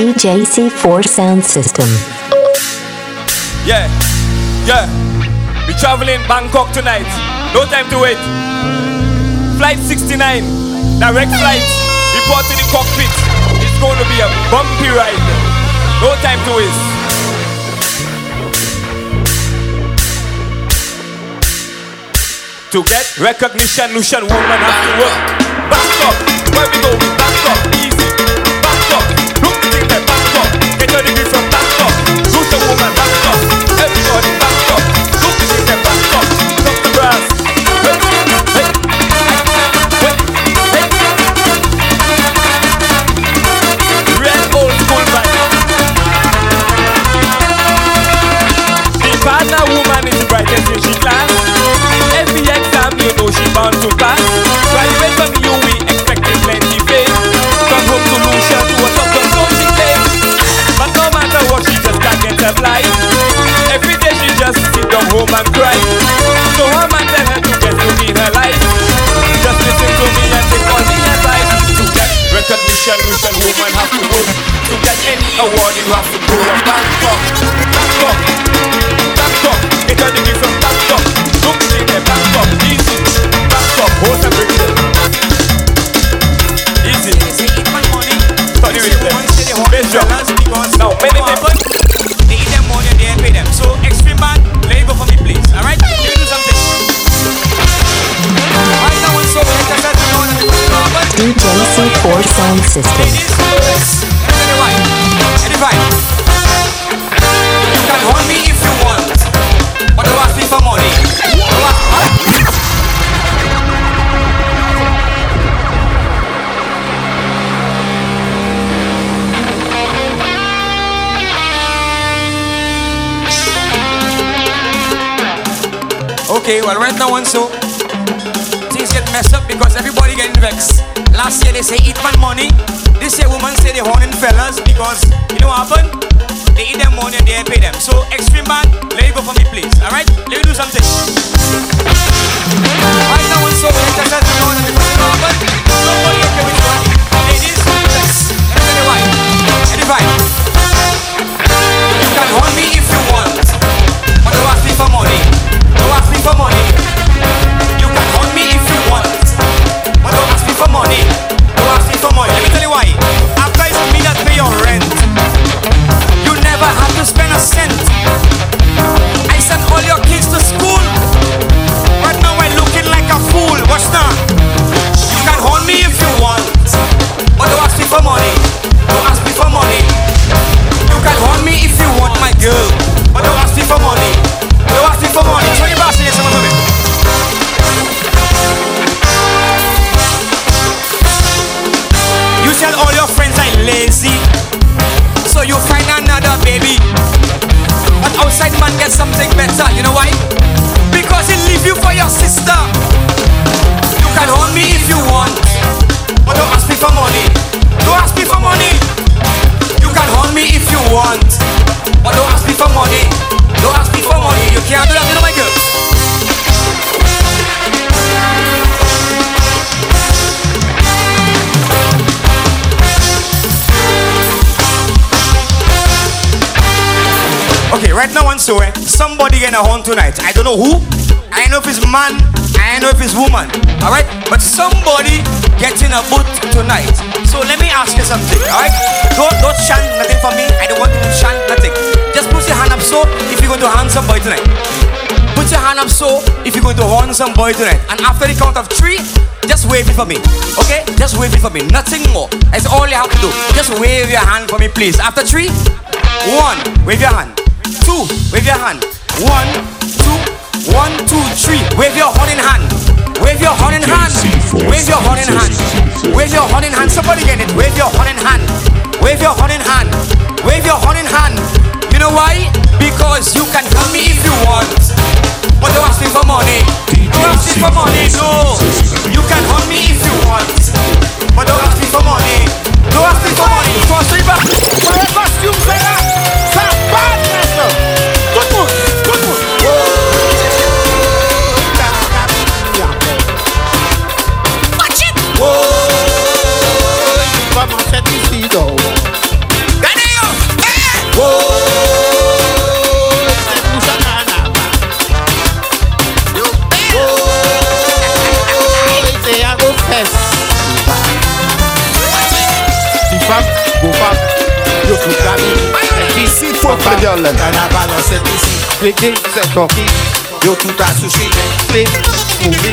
DJ C4 Sound System. Yeah, yeah. We traveling Bangkok tonight. No time to wait. Flight 69, direct flight. Report to the cockpit. It's going to be a bumpy ride. No time to waste. To get recognition, Lucian woman have to work. Bangkok, where we go? Bangkok, easy. Sound System. huh? Okay, well right now one so things get messed up because everybody getting vexed. Last year they say eat man money. This year woman say they horning fellas because you know what happened? They eat them money and they pay them. So extreme man, let it go for me please. Alright? Let me do something. Right now one so said, you know what happened? Nobody okay with you. Ladies, yes. Let me tell you why. Anytime. You can hold me if you want. But don't ask me for money. Don't ask me for money. Have to spend a cent. I send all your kids to school. Right now I'm looking like a fool. Watch now. You can hold me if you want. But don't ask me for money. Don't ask me for money. You can hold me if you want my girl. But don't ask me for money. Don't ask me for money. Show your boss here, some of it. You tell all your friends I'm lazy. So you find another baby. Outside man get something better. You know why? Because he leave you for your sister. You can hold me if you want. But don't ask me for money. Don't ask me for money. You can hold me if you want. But don't ask me for money. Don't ask me for money. You can't do that, you know my girl. Okay, right now, and so somebody gonna horn tonight. I don't know who. I know if it's man. I know if it's woman. All right, but somebody getting a boot tonight. So let me ask you something. All right, don't don't chant nothing for me. I don't want you to chant nothing. Just put your hand up so if you're going to hand some boy tonight. Put your hand up so if you're going to horn some boy tonight. And after the count of three, just wave it for me. Okay? Just wave it for me. Nothing more. That's all you have to do. Just wave your hand for me, please. After three, one, wave your hand. Two, wave your hand. One, two, one, two, three. Wave your horn in hand. Wave your horn in hand. Wave your horn in hand. Wave your horn in hand. Somebody get it. Wave your horn in hand. Wave your horn in hand. Wave your horn in hand. You know why? Because you can help me if you want. But don't ask me for money. Don't ask me for money, no. You can hold me if you want. But don't ask me for money. Don't ask me for money. So I say back. Para costume será violent T'en a ici. C'est ton Yo tout a sushi Clé Mouvi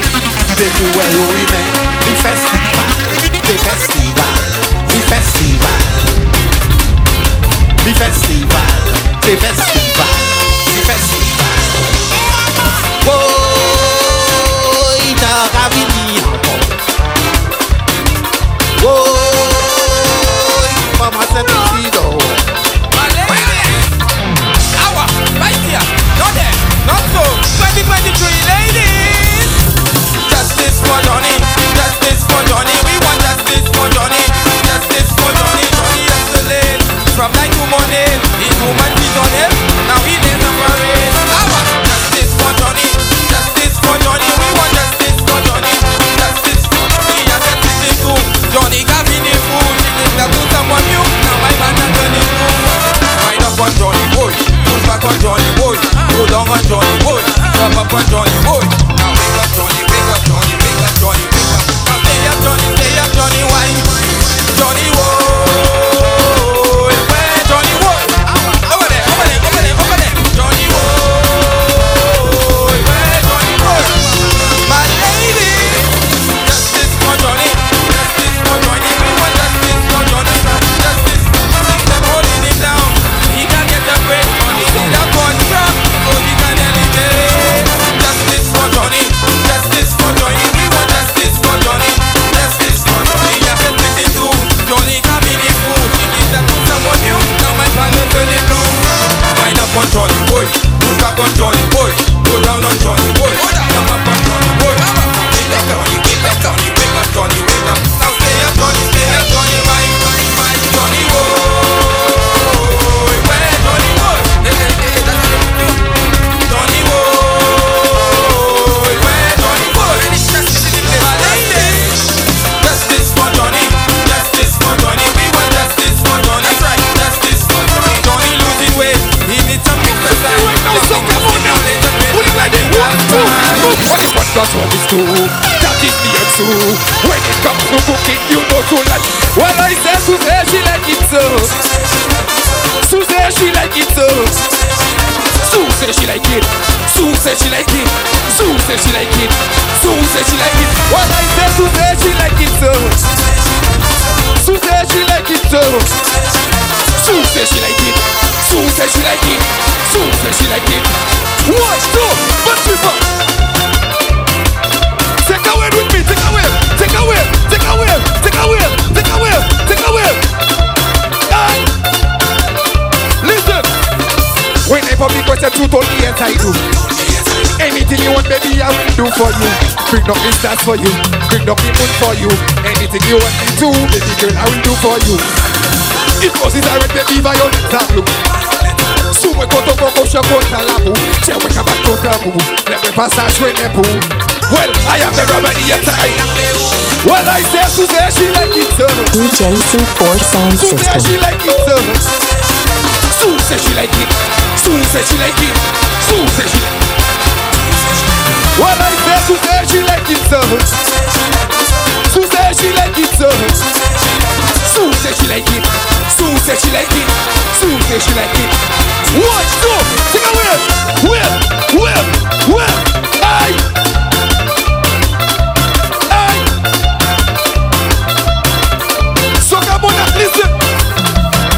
C'est tout ouais yo humain Li festival Li festival Li festival Li festival Li festival Li festival Oh Ita ravini Oh Mama c'est 2023 ladies, justice for Johnny, justice for Johnny. We want justice for Johnny, justice for Johnny. Johnny from to morning. His woman on him, now he parade. Hour, justice for Johnny, justice for Johnny. We want justice for Johnny, justice Johnny. Got to someone new. Now on Johnny boy, push back on Johnny boy, go down on Johnny boy, up Johnny Me question truth on the inside do. Anything you want, baby, I will do for you. Bring up the stars for you. Bring up the moon for you. Anything you want me to, baby girl, I will do for you. It was his direct baby and blue. Sube koto koko shakota labu Chewe kama tota bu Lewe passage when they pull Well, I am the remedy at time Well, I say to say she like it so DJ C4 Sound System. she like it so Sue say she like it Sue say she like it Sue say she like it Well, I say to say she like it so Sue say she like it so Sue say she like it Sue say she like it Sue say she like it One, two, take a whip Whip, whip, whip. Hey So come on listen.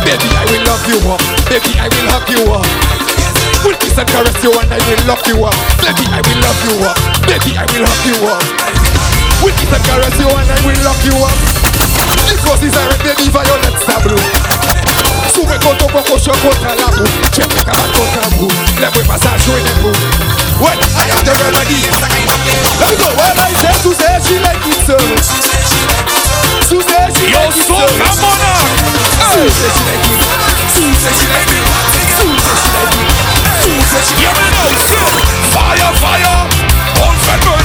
Baby, I will love you up. Baby, I will hug you up Will kiss and caress you and I will lock you up Baby, I will love you up Baby, I will hug you uh. up Will kiss and caress you and I will lock you up Because it's a baby violence tableau Sube koto koko shokota labu Chewe kama tota bu Lewe massage when they move Well, I am the remedy Let me go. Well, I say to say she like it so. To say she Yo, like it so. come on now. Sue say she like it. Sue say she like it. Sue say she like it Say she Hear me. Fire, fire. Fat burning.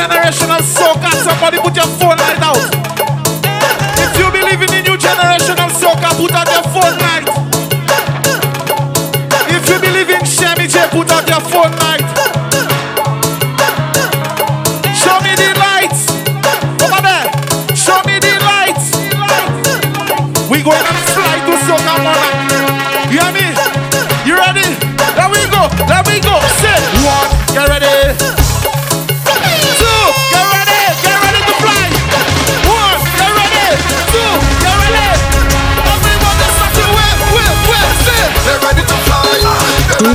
generation.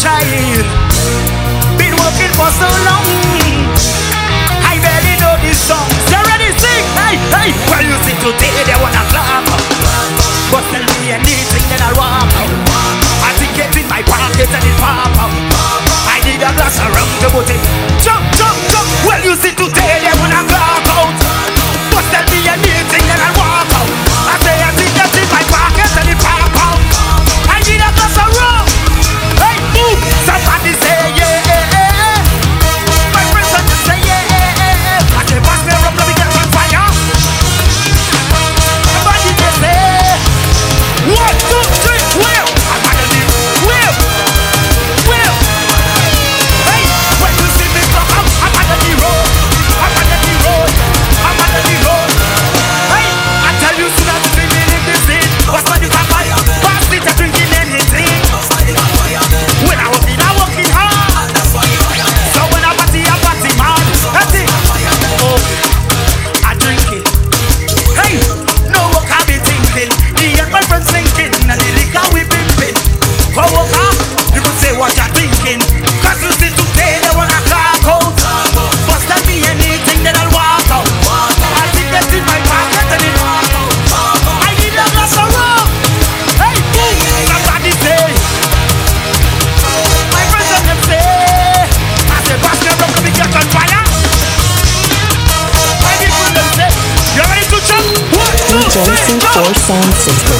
trying. Been working for so long. I barely know this song. You ready sing? Hey, hey. Well, you see today they wanna clap. But tell me anything that I want. I think it's in my pocket and it pop out. I need a glass of rum to put it. Jump, jump, jump. Well, you see today they wanna clap. Subscribe.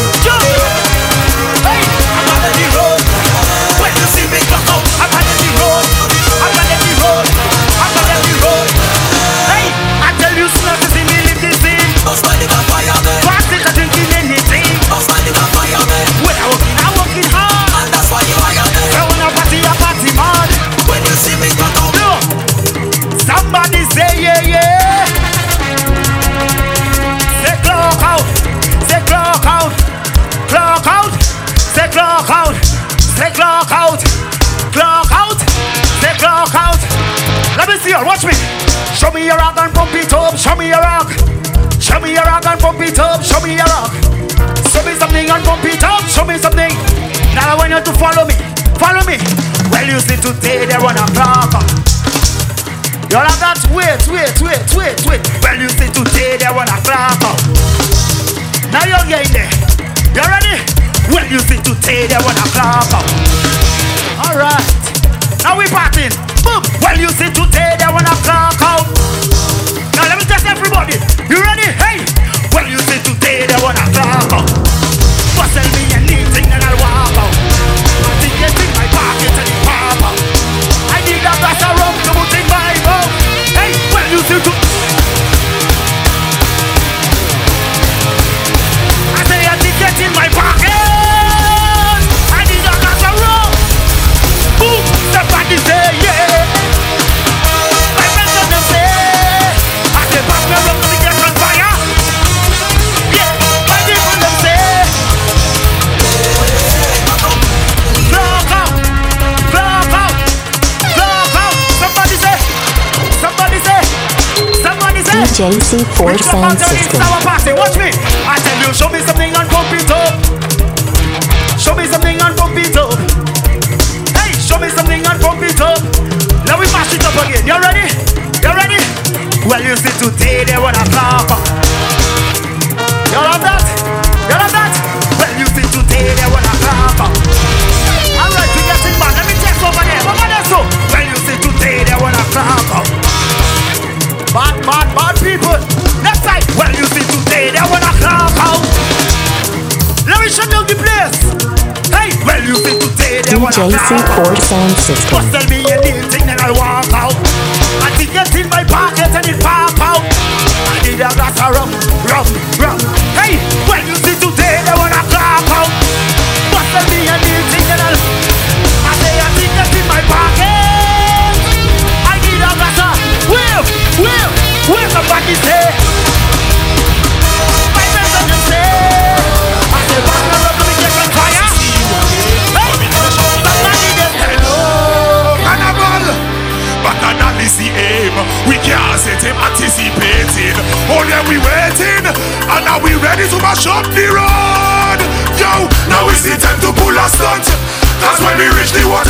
JC4 Sound System. Watch me. I tell you, show me something and pump it up. Show me something and pump it up. Hey, show me something and pump it up. Now we mash it up again. You ready? You ready? Well, you see today they wanna flop. JC Ford Sound System. Bustle me a deal thing and I walk out. I think it's in my pocket and it pop out. I need a glass of rum, rum, rum. Hey, when you see today, they wanna clap out. Bustle me a deal thing and I'll. I say I think it's in my pocket. I need a glass of whip, whip, whip. Somebody say. We can't sit him anticipating. Oh, Only we waiting. And are we ready to mash up the road? Yo, now is the time to pull a stunt. That's when we reach the water.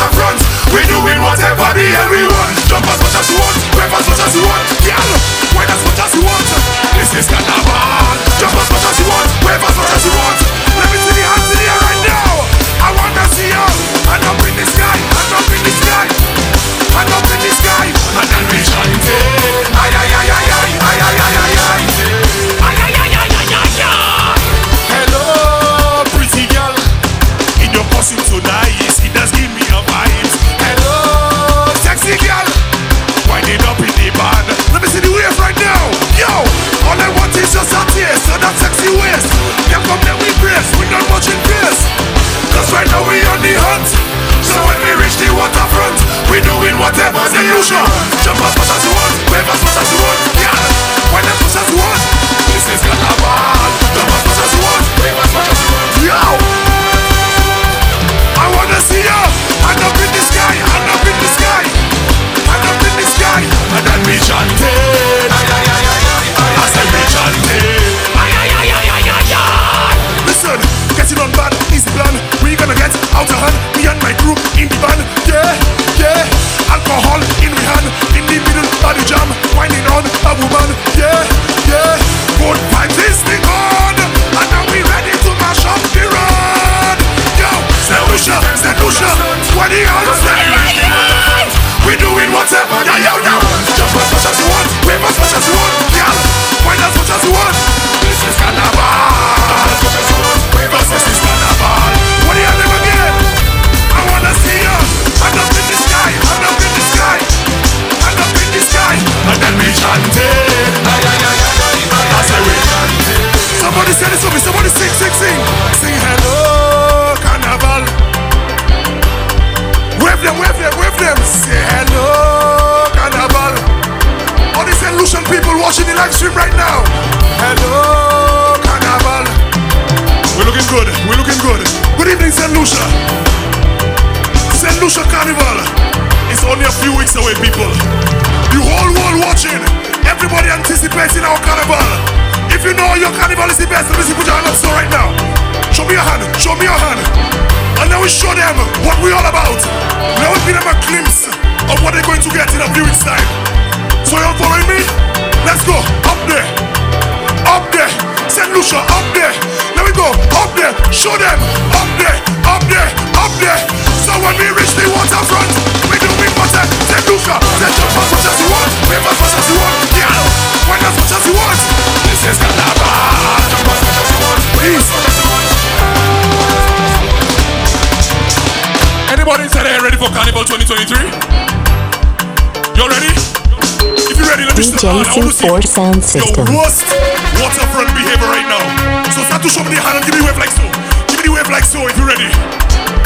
You're ready, let me DJ I want to see C4 sound system. Your worst waterfront behavior right now. So start to show me the hand and give me the wave like so. Give me the wave like so if you're ready.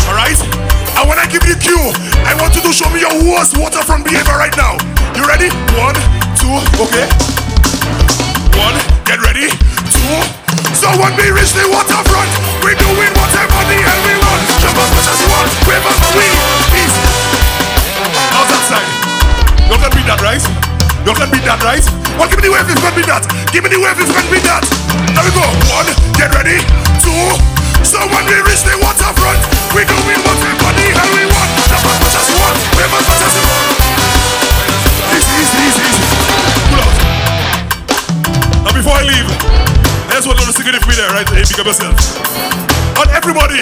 Alright? And when I give you the cue, I want you to show me your worst waterfront behavior right now. You ready? One, two, okay. One, get ready. Two. So when we reach the waterfront, we doing whatever the hell we want. Jump as much as you want, wave as we. Peace. How's that side? You can beat that, right? You can beat that, right? Well, give me the wave if you can beat that. Give me the wave if you can beat that. There we go. One, get ready. Two. So when we reach the waterfront, we doing whatever the hell we want. Jump as much as you want, wave as much as you want. Easy, easy, easy, easy. Pull out. Now before I leave, I just want to sing it with me there, right? Hey, pick up yourself. And everybody,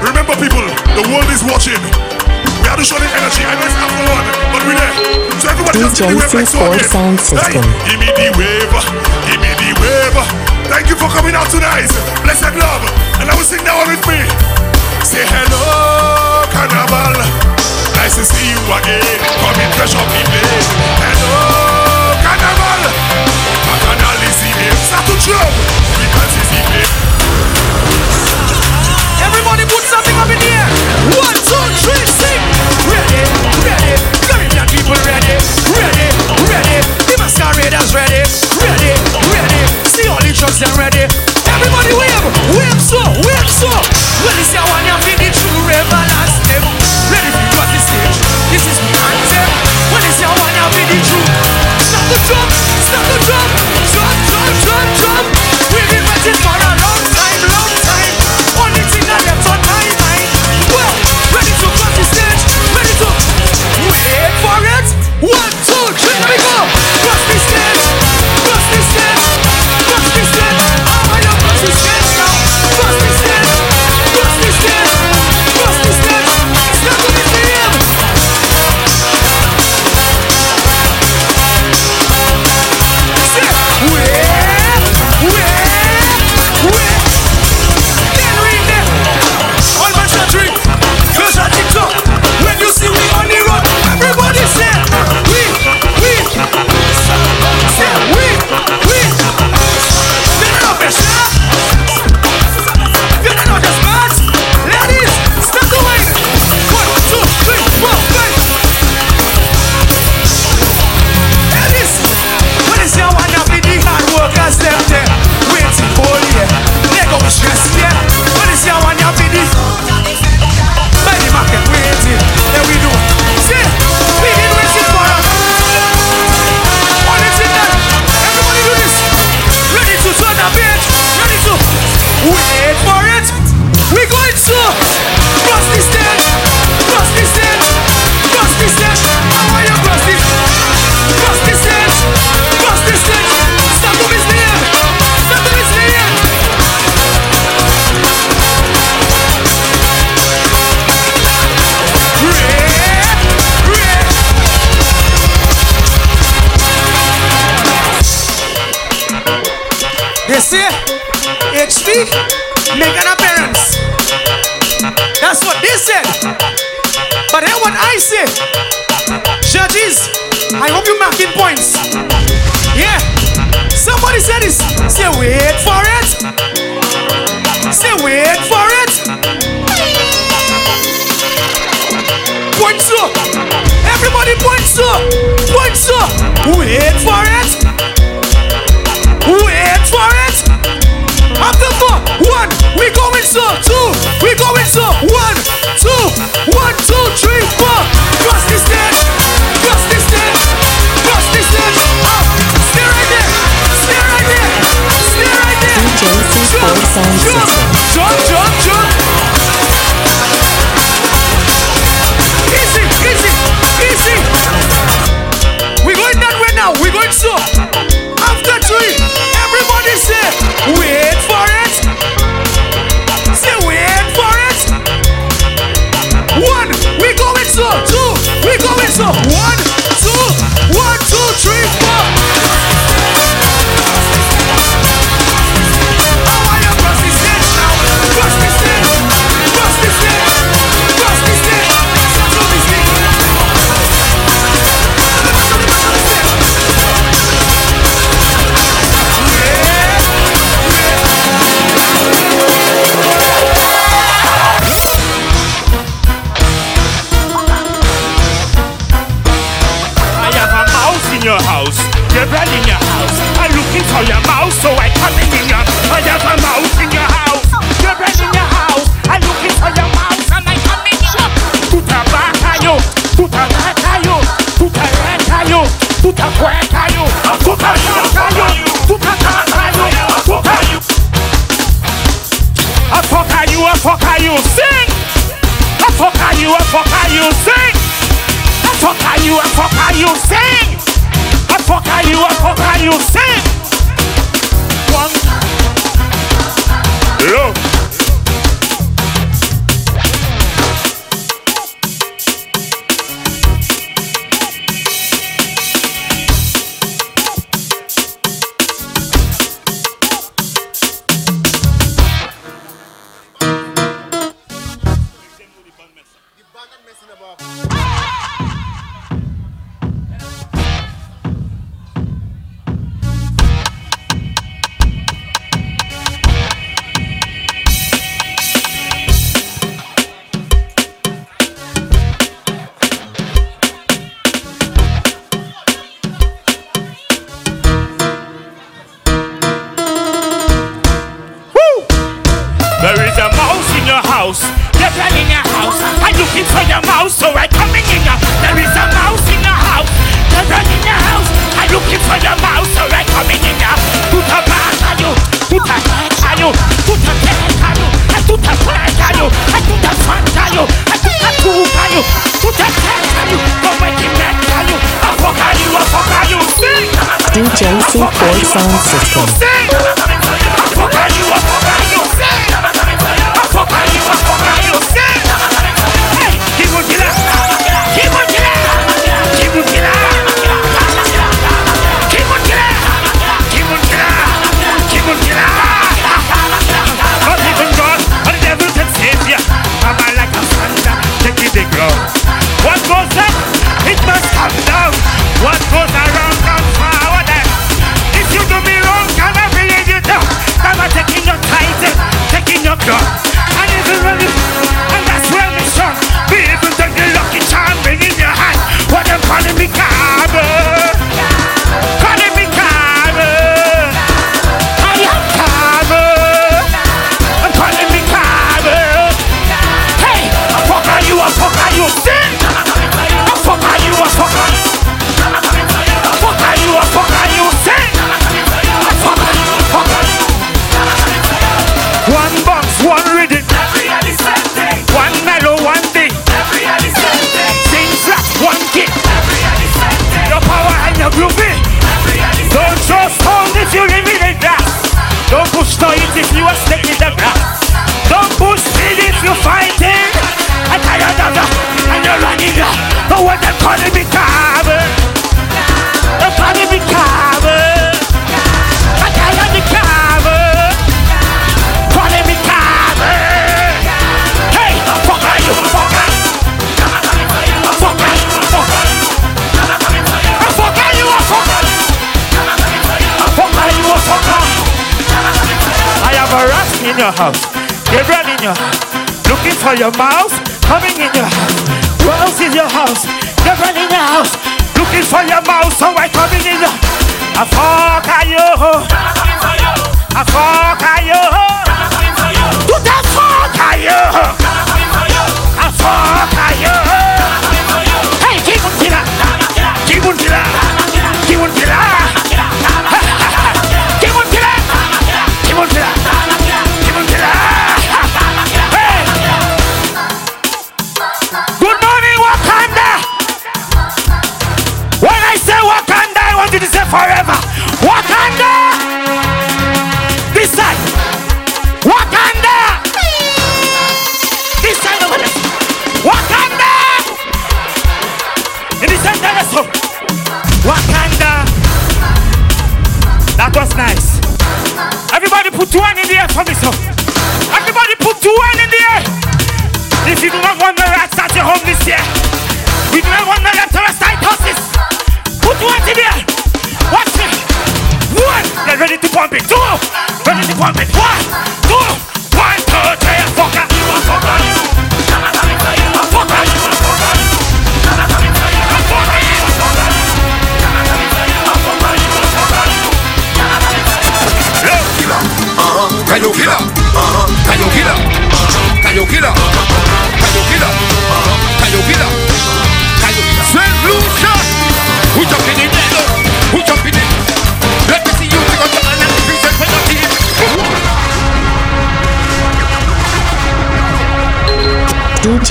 remember people, the world is watching. We have to show the energy. I know it's after one, but we're there. So everybody just give me the wave like so DJ again. sound system. Hey, give me the wave, give me the wave. Thank you for coming out tonight. Blessed love. And I will sing that one with me. Say hello, carnival. Nice to see you again. Come in fresh up the place. Hello, carnival. Bacchanal is the name. Start to drum. We can see the name. Everybody put something up in the air. One, two, three, sing. Ready, ready. Caribbean people ready, ready, ready. The masqueraders ready, ready, ready. See all the trucks ready. Everybody wave, wave so, wave so. Well, your one, You see, HB make an appearance. That's what they said. But hear what I say. Judges, I hope you're marking points. Yeah. Somebody said this. Say wait for it. Say wait for it. Points up. Everybody points up. Points up. Wait for it. one. We going so two. We going so one, two, one, two, three. in your house. Your bread in your house. I'm looking for your mouse, so I come in your. I have a mouse in your house. Your bread in your house. I'm looking for your mouse, and I come in your. Tutabaka yo, tutabaka yo, tutareka yo, tutakweka yo, tutareka yo, tutataka yo, tutareka yo. I fuck are you, I fuck are you, sing. I fuck are you, I fuck are you, sing. I fuck are you, I fuck are you, sing. I fuck are o I fuck you. I do to you. I do you. Do you. Go it to you. I fuck on you. I fuck on you. DJ C4 Sound System. Sing. your house. They run in your house. Looking for your mouse. Coming in your house. Who else in your house? They run in your house. Looking for your mouse. So I coming in your I fuck you. I fuck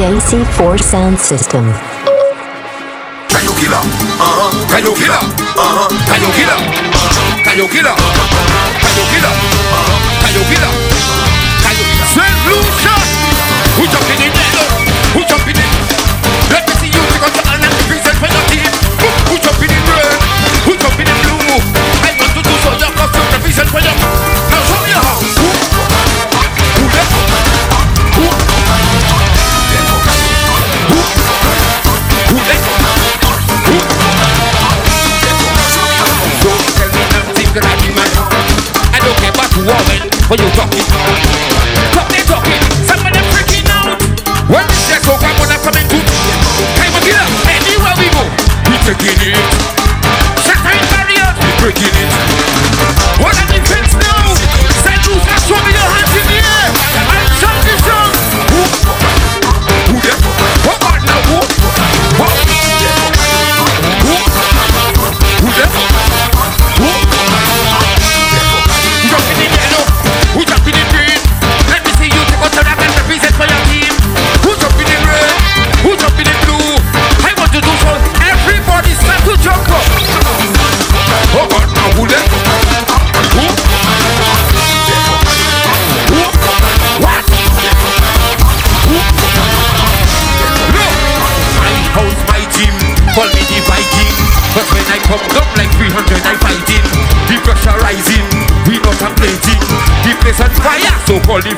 JC4 sound system. when you drop it. Drop it, drop it. Some of them freaking out. When this is over, I'm gonna come and do it. Time again, anywhere we go, we taking it.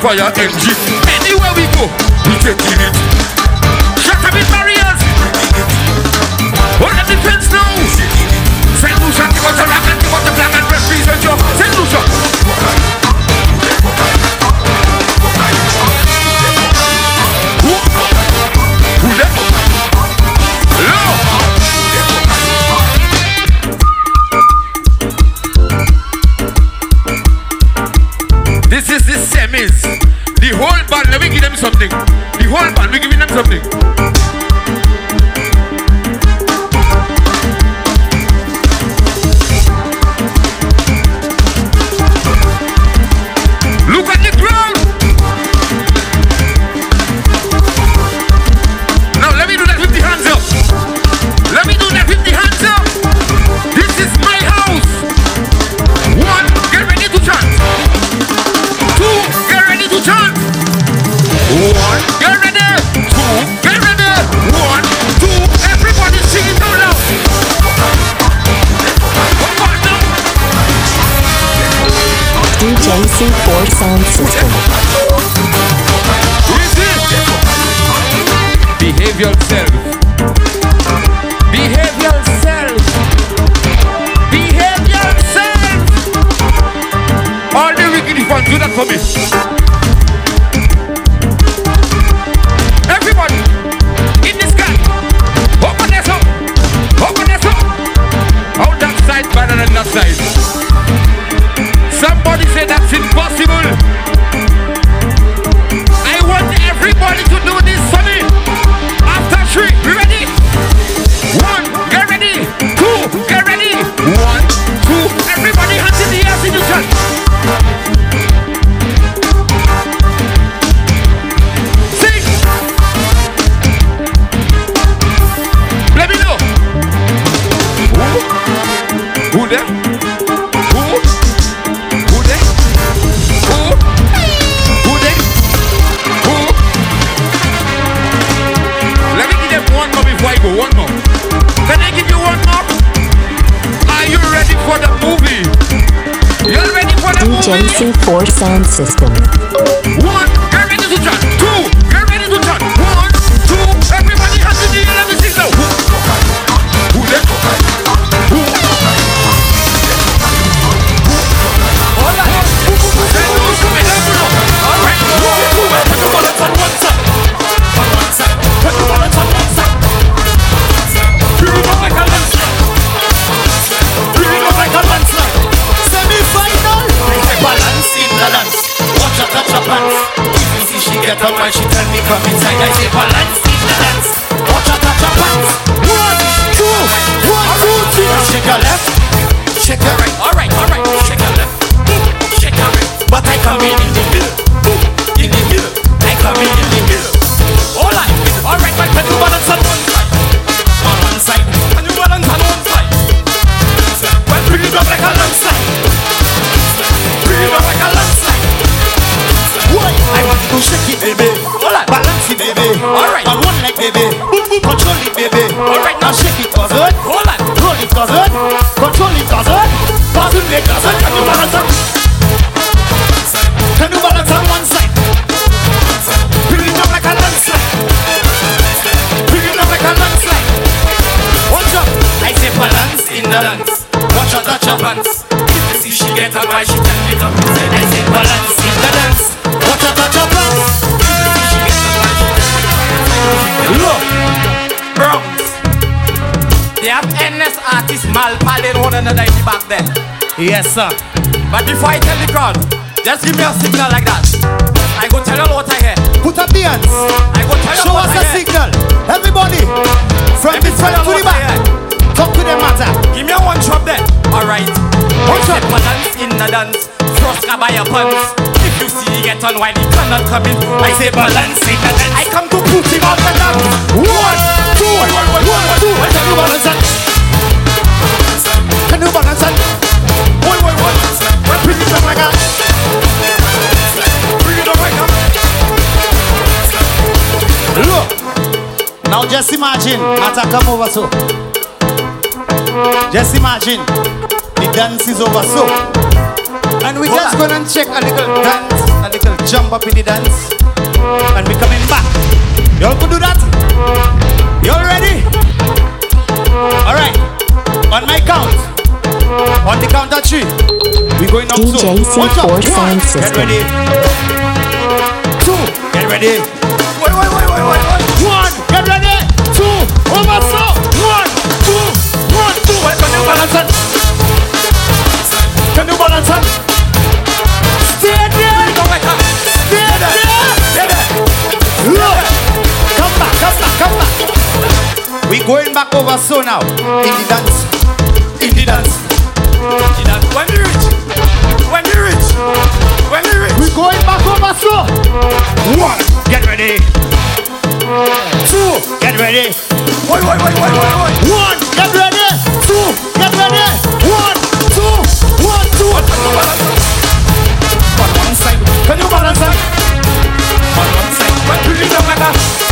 fire engine. Anywhere we go, we take it. C4 sound system. Behave yourself. Behave yourself. Behave yourself. All the wicked ones do that for me. Everybody in open up, open up. That side, better than that side. two four sound system. Yes, sir. But before I tell the crowd, just give me a signal like that. I go tell you what I hear. Put up the hands. I go tell you Show us a signal. Everybody. From Let the front to the back. Talk to them matter. Give me a one drop there. Alright. One I say drop. balance in the dance. Grab by your pants. If you see get on why the cannot come in. I say balance in the dance. I come to put him out the dance. One, two, one, two. Can you balance that? Can you balance? One, one, one. It now. Just imagine. Atta come over so. Just imagine. The dance is over so. And we just gonna check a little dance, a little jump up in the dance. And we coming back. Y'all could do that? Y'all ready? Alright. On my count. On the count of three. We going up. DJ One jump. C4 One. Get ready. Two. Get ready. Wait, wait, wait, wait, wait, wait. One, get ready. Two, over so. One, two, one, two. Wait, can you balance it? Can you balance it? Stay there. Don't like that. Stay there. Stay there. Look. Come back, come back, come back. We going back over so now. In the dance. In the dance. So. One, get ready. Two, get ready. Wait, wait, wait, wait, wait, wait. One, get ready. Two, get ready. One, two, one, two. One side. Can you balance? On one side. When you reach up like